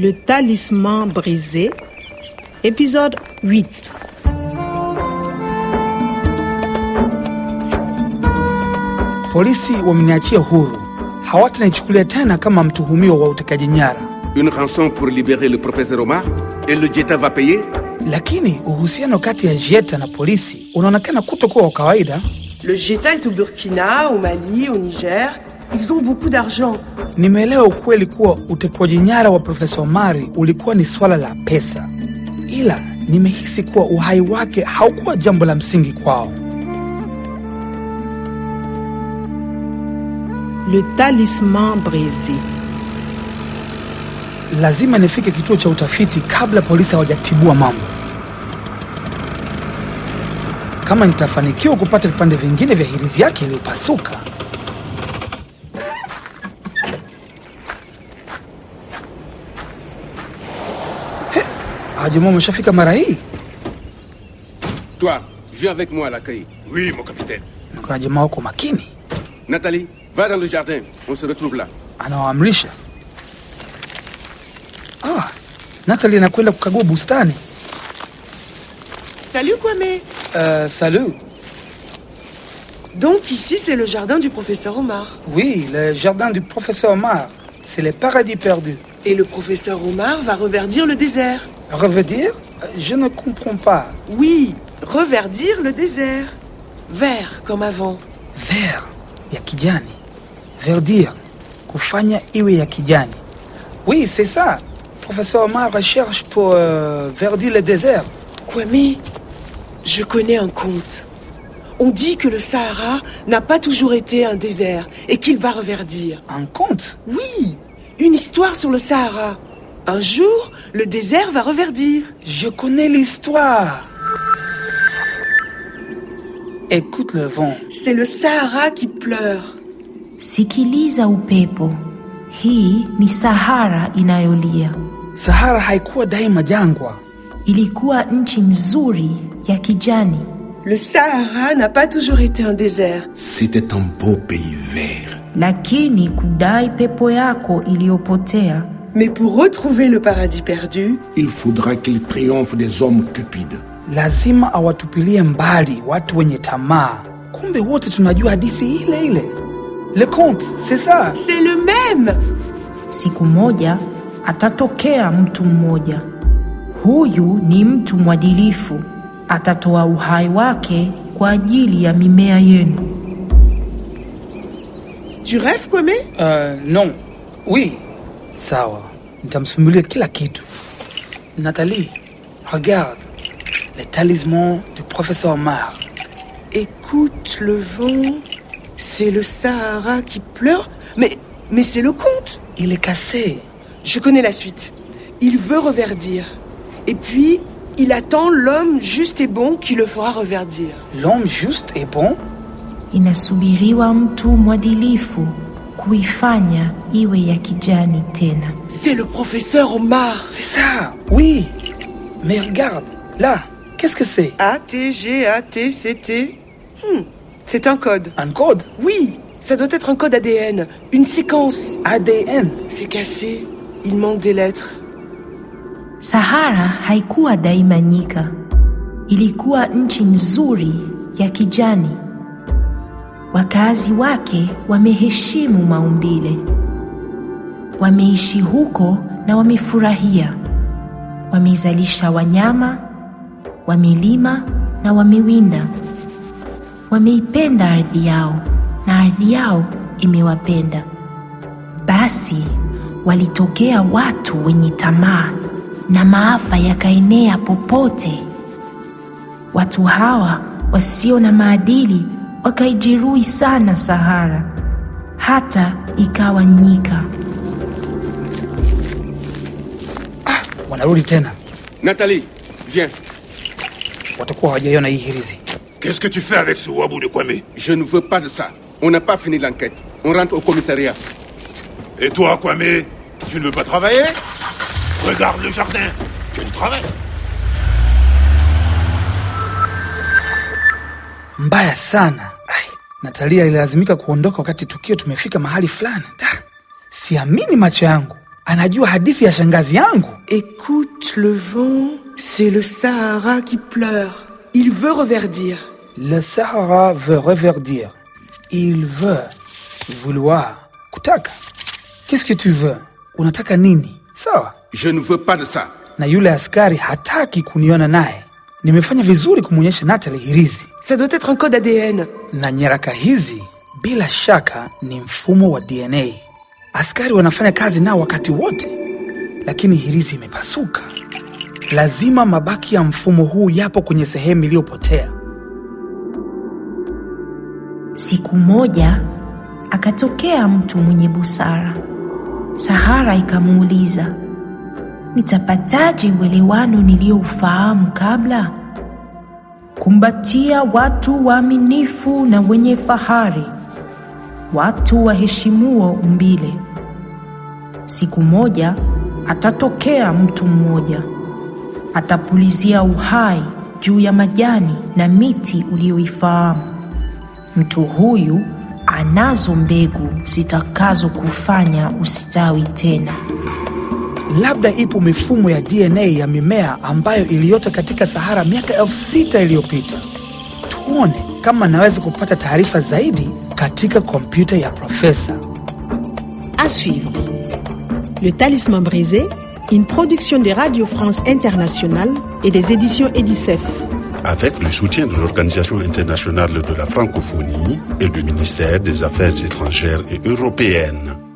Le talisman brisé, épisode 8. Polisi wameniachia huru, hawatanichukulia tena kama mtuhumiwa wa utekaji nyara. Une rançon pour libérer le professeur Omar et le Jetta va payer? Lakini uhusiano kati ya Jeta na polisi unaonekana kutokuwa wa kawaida. Le Jeta est au Burkina, au Mali, au Niger. Ils ont beaucoup d'argent. Nimeelewa ukweli kuwa utekwaji nyara wa Profesa Omari ulikuwa ni swala la pesa, ila nimehisi kuwa uhai wake haukuwa jambo la msingi kwao. Le talisman brisé. Lazima nifike kituo cha utafiti kabla polisi hawajatibua mambo. Kama nitafanikiwa kupata vipande vingine vya hirizi yake iliyopasuka. Hawa jamaa wameshafika mara hii. Toi, viens avec moi à l'accueil. Oui, mon capitaine. Kuna jamaa wako makini, Nathalie, va dans le jardin. On se retrouve là. anawaamrisha. Ah, Natalie anakwenda kukagua bustani. Salut Kwame. Uh, salut. Donc ici, c'est le jardin du professeur Omar. Oui, le jardin du professeur Omar, c'est le paradis perdu. Et le professeur Omar va reverdir le désert. Revenir Je ne comprends pas. Oui, reverdir le désert. Vert comme avant. Vert ya kijani. Verdir, kufanya iwe ya kijani. Oui, c'est ça. Professeur Omar recherche pour euh, verdir le désert. Kwame, je connais un conte. On dit que le Sahara n'a pas toujours été un désert et qu'il va reverdir. Un conte? Oui, une histoire sur le Sahara. Un jour, le désert va reverdir. Je connais l'histoire. Écoute le vent. C'est le Sahara qui pleure. Sikiliza upepo. Hii ni Sahara inayolia. Sahara haikuwa daima jangwa. Ilikuwa nchi nzuri ya kijani. Le Sahara n'a pas toujours été un désert. C'était un beau pays vert. Lakini kudai pepo yako iliyopotea Mais pour retrouver le paradis perdu, Il faudra qu'il triomphe des hommes cupides. Lazima awatupilie mbali watu wenye tamaa. Kumbe wote tunajua hadithi ile ile. Le conte, c'est ça? c'est le même. siku moja atatokea mtu mmoja. Huyu ni mtu mwadilifu, atatoa uhai wake kwa ajili ya mimea yenu. Tu rêves, Kwame? Euh, non. Oui. Sawa. Nitamsumulia kila kitu. Nathalie, regarde. Le talisman du professeur Omar. Écoute le vent. C'est le Sahara qui pleure. Mais, mais c'est le conte. Il est cassé. Je connais la suite. Il veut reverdir. Et puis, il attend l'homme juste et bon qui le fera reverdir. L'homme juste et bon? Inasubiriwa mtu mwadilifu kuifanya iwe ya kijani tena. C'est le professeur Omar. C'est ça. Oui. Mais regarde. Là. Qu'est-ce que c'est? A-T-G-A-T-C-T. Hmm, C'est un code. Un code? Oui, ça doit être un code ADN. Une séquence. ADN. C'est cassé. Il manque des lettres. Sahara haikuwa daima nyika, ilikuwa nchi nzuri ya kijani. Wakazi wake wameheshimu maumbile, wameishi huko na wamefurahia. Wameizalisha wanyama, wamelima na wamewinda. Wameipenda ardhi yao na ardhi yao imewapenda. Basi walitokea watu wenye tamaa na maafa yakaenea popote. Watu hawa wasio na maadili wakaijeruhi sana Sahara, hata ikawa nyika. Wanarudi tena. Nathalie, viens. Watakuwa hawajaiona hii hirizi. Qu'est-ce que tu fais avec ce wabu de Kwame Je ne veux pas de ça. On n'a pas fini l'enquête. On rentre au commissariat. Et toi, Kwame Tu ne veux pas travailler Regarde le jardin. Tu as du travail. Mbaya sana. Natalia alilazimika kuondoka wakati tukio tumefika mahali fulani. Da, siamini macho yangu. anajua hadithi ya shangazi yangu. Écoute le vent, c'est le Sahara qui pleure. Il veut reverdir. Le Sahara veut reverdir. Il veut. Vouloir. Kutaka. Qu'est-ce que tu veux? Unataka nini? Sawa. Je ne veux pas de ça. Na yule askari hataki kuniona naye. Nimefanya vizuri kumwonyesha Natalie hirizi. Ça doit être un code ADN. Na nyaraka hizi bila shaka ni mfumo wa DNA. Askari wanafanya kazi nao wakati wote, lakini hirizi imepasuka. Lazima mabaki ya mfumo huu yapo kwenye sehemu iliyopotea. Siku moja akatokea mtu mwenye busara. Sahara ikamuuliza, nitapataje uelewano niliyoufahamu kabla? Kumbatia watu waaminifu na wenye fahari, watu waheshimuo umbile. Siku moja atatokea mtu mmoja, atapulizia uhai juu ya majani na miti uliyoifahamu. Mtu huyu anazo mbegu zitakazokufanya ustawi tena. Labda ipo mifumo ya DNA ya mimea ambayo iliota katika Sahara miaka elfu sita iliyopita. Tuone kama naweza kupata taarifa zaidi katika kompyuta ya profesa. À suivre. Le Talisman brisé, une production de Radio France Internationale et des éditions Edicef. Avec le soutien de l'Organisation internationale de la francophonie et du ministère des Affaires étrangères et européennes.